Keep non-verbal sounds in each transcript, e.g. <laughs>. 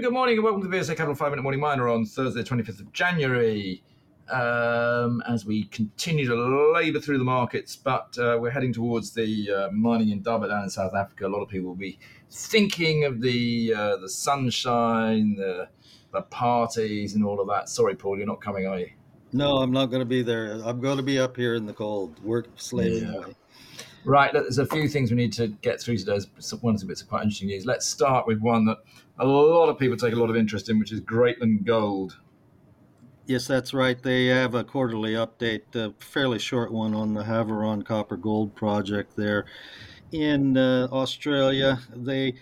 afternoon, good morning, and welcome to the VSA Capital 5 Minute Morning Miner on Thursday, 25th of January. Um, as we continue to labour through the markets, but uh, we're heading towards the uh, Mining Indaba in South Africa. A lot of people will be thinking of the uh, the sunshine, the, the parties, and all of that. Sorry, Paul, you're not coming, are you? No, I'm not going to be there. I'm going to be up here in the cold, work slaving Yeah. away. Right, look, there's a few things we need to get through today. One or two bits of quite interesting news. Let's start with one that a lot of people take a lot of interest in, which is Greatland Gold. Yes, that's right. They have a quarterly update, a fairly short one on the Havieron Copper Gold project there in uh, Australia. They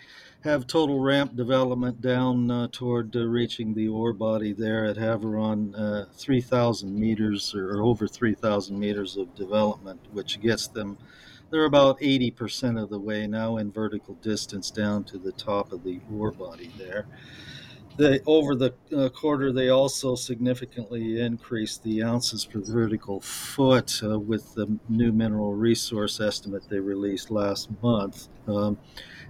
have total ramp development down uh, toward uh, reaching the ore body there at Havieron, uh, 3,000 meters or over 3,000 meters of development, which gets them. They're about 80% of the way now in vertical distance down to the top of the ore body there. They, over the uh, quarter, they also significantly increased the ounces per vertical foot uh, with the new mineral resource estimate they released last month. Um,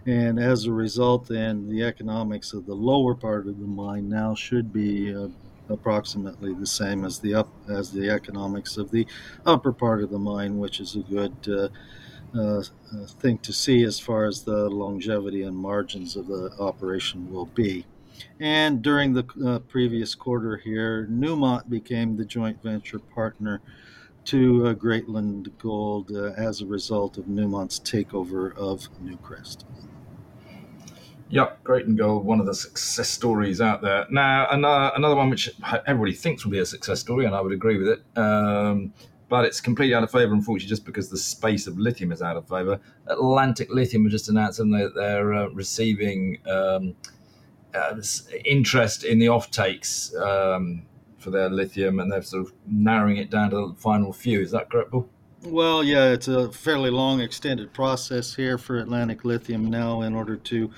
and as a result, then the economics of the lower part of the mine now should be uh, approximately the same as the up as the economics of the upper part of the mine, which is a good uh, uh, uh, thing to see as far as the longevity and margins of the operation will be. And during the uh, previous quarter here, Newmont became the joint venture partner to uh, Greatland Gold uh, as a result of Newmont's takeover of Newcrest. Yep, Greatland Gold, one of the success stories out there. Now, another, another one which everybody thinks will be a success story, and I would agree with it, um, but it's completely out of favour, unfortunately, just because the space of lithium is out of favour. Atlantic Lithium have just announced that they're uh, receiving um, uh, interest in the offtakes um, for their lithium, and they're sort of narrowing it down to the final few. Is that correct, Paul? Well, yeah, it's a fairly long, extended process here for Atlantic Lithium now in order to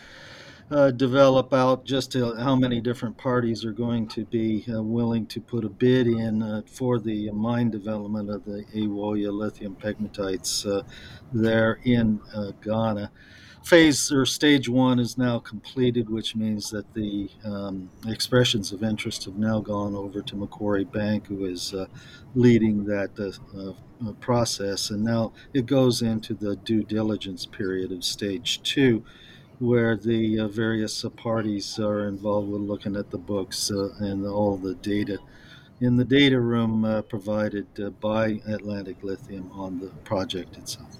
uh, develop out just how many different parties are going to be uh, willing to put a bid in uh, for the mine development of the Ewoyaa lithium pegmatites uh, there in uh, Ghana. Phase or stage one is now completed, which means that the um, expressions of interest have now gone over to Macquarie Bank, who is uh, leading that process. And now it goes into the due diligence period of stage two, where the uh, various uh, parties are involved with looking at the books uh, and all the data in the data room uh, provided uh, by Atlantic Lithium on the project itself.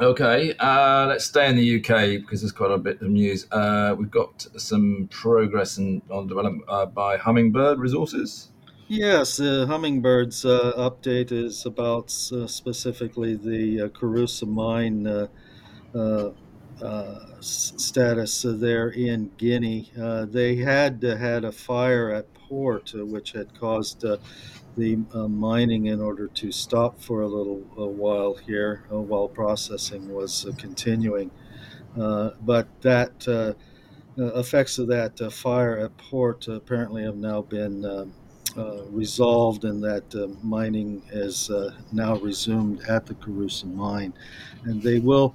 Okay, uh, let's stay in the UK because there's quite a bit of news. Uh, we've got some progress in, on development uh, by Hummingbird Resources. Yes, uh, Hummingbird's uh, update is about uh, specifically the uh, Kouroussa mine uh, uh, uh, status uh, there in Guinea. Uh, they had had a fire at port, uh, which had caused the uh, mining in order to stop for a little uh, while here uh, while processing was uh, continuing. But that effects of that fire at port apparently have now been resolved, and that mining is now resumed at the Kouroussa mine, and they will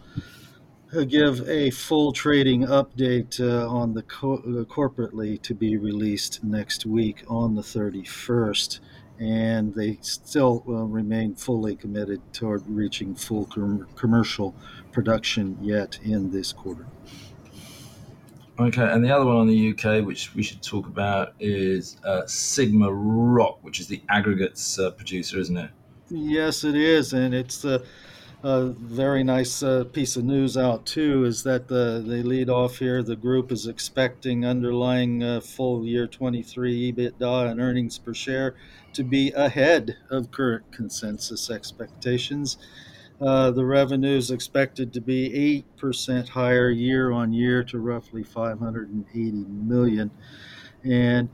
give a full trading update uh, on the co- uh, corporately to be released next week on the 31st. And they still uh, remain fully committed toward reaching full com- commercial production yet in this quarter. Okay, and the other one on the UK, which we should talk about, is uh, SigmaRoc, which is the aggregates uh, producer, isn't it? Yes, it is, and it's a, a very nice uh, piece of news out too. Is that the they lead off here? The group is expecting underlying uh, full year 23 EBITDA and earnings per share to be ahead of current consensus expectations. Uh, the revenue is expected to be 8% higher year on year to roughly 580 million, and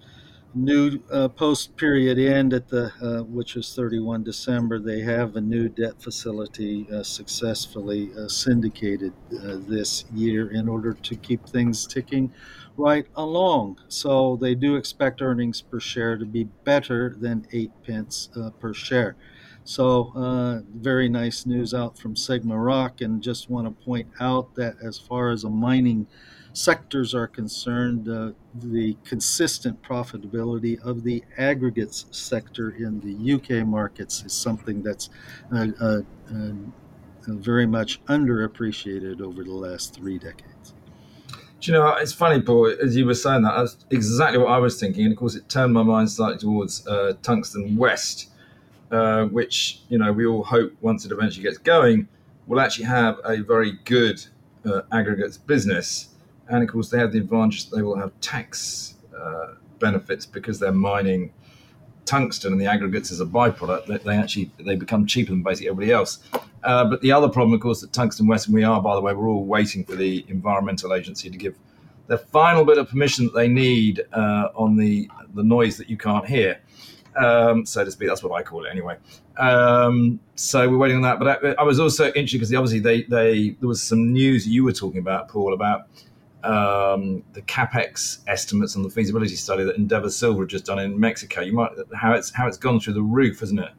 new uh, post period end at the uh, which is 31 December. They have a new debt facility uh, successfully uh, syndicated uh, this year in order to keep things ticking right along. So they do expect earnings per share to be better than eight pence uh, per share. So very nice news out from SigmaRoc, and just want to point out that as far as a mining sectors are concerned, uh, the consistent profitability of the aggregates sector in the UK markets is something that's uh, uh, uh, very much underappreciated over the last three decades. Do you know, it's funny, Paul, as you were saying that, that's exactly what I was thinking. And of course, it turned my mind slightly towards uh, Tungsten West, uh, which, you know, we all hope once it eventually gets going, will actually have a very good uh, aggregates business. And of course, they have the advantage that they will have tax uh, benefits because they're mining tungsten and the aggregates as a byproduct. They, they actually they become cheaper than basically everybody else. Uh, but the other problem, of course, that Tungsten West, and we are, by the way, we're all waiting for the environmental agency to give the final bit of permission that they need uh, on the the noise that you can't hear, um, so to speak. That's what I call it anyway. Um, so we're waiting on that. But I, I was also interested because obviously they they there was some news you were talking about, Paul, about um, the capex estimates on the feasibility study that Endeavour Silver just done in Mexico. You might how it's how it's gone through the roof, isn't it?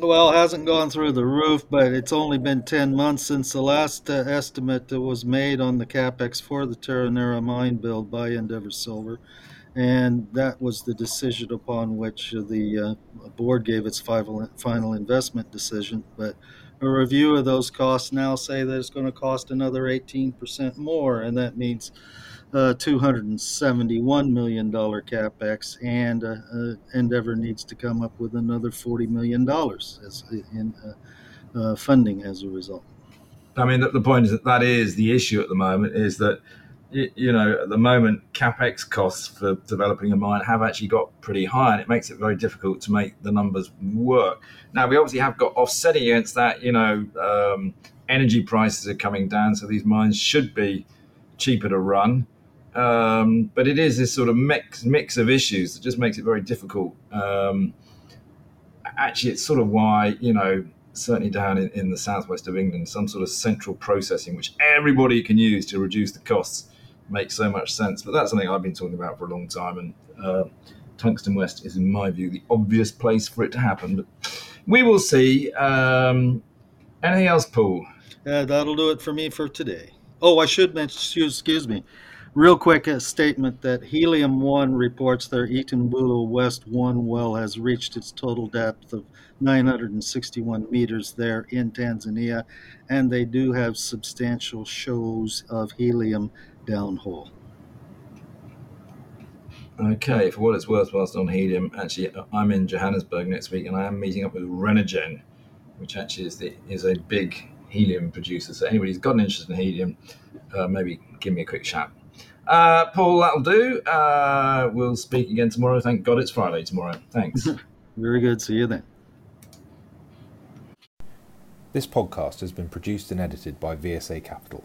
Well, it hasn't gone through the roof, but it's only been 10 months since the last uh, estimate that was made on the capex for the Terronera mine build by Endeavour Silver. And that was the decision upon which the uh, board gave its final, investment decision. But a review of those costs now say that it's going to cost another 18% more, and that means uh, $271 million capex, and uh, uh, Endeavour needs to come up with another $40 million as in uh, uh, funding as a result. I mean, the point is that that is the issue at the moment is that you know, at the moment, capex costs for developing a mine have actually got pretty high, and it makes it very difficult to make the numbers work. Now, we obviously have got offsetting against that. You know, um, energy prices are coming down, so these mines should be cheaper to run. Um, but it is this sort of mix mix of issues that just makes it very difficult. Um, actually, it's sort of why you know certainly down in, in the southwest of England, some sort of central processing which everybody can use to reduce the costs makes so much sense. But that's something I've been talking about for a long time, and uh, Tungsten West is, in my view, the obvious place for it to happen. But we will see. Um, anything else, Paul? Yeah, that'll do it for me for today. Oh, I should mention, excuse me, real quick a statement that Helium One reports their Itumbula West 1 well has reached its total depth of 961 meters there in Tanzania, and they do have substantial shows of helium downhole. Okay, for what it's worth, whilst on helium, actually, I'm in Johannesburg next week, and I am meeting up with Renergen, which actually is the is a big helium producer. So anybody who's got an interest in helium, uh, maybe give me a quick shout. Uh, Paul, that'll do. Uh, we'll speak again tomorrow. Thank God it's Friday tomorrow. Thanks. <laughs> Very good. See you then. This podcast has been produced and edited by VSA Capital.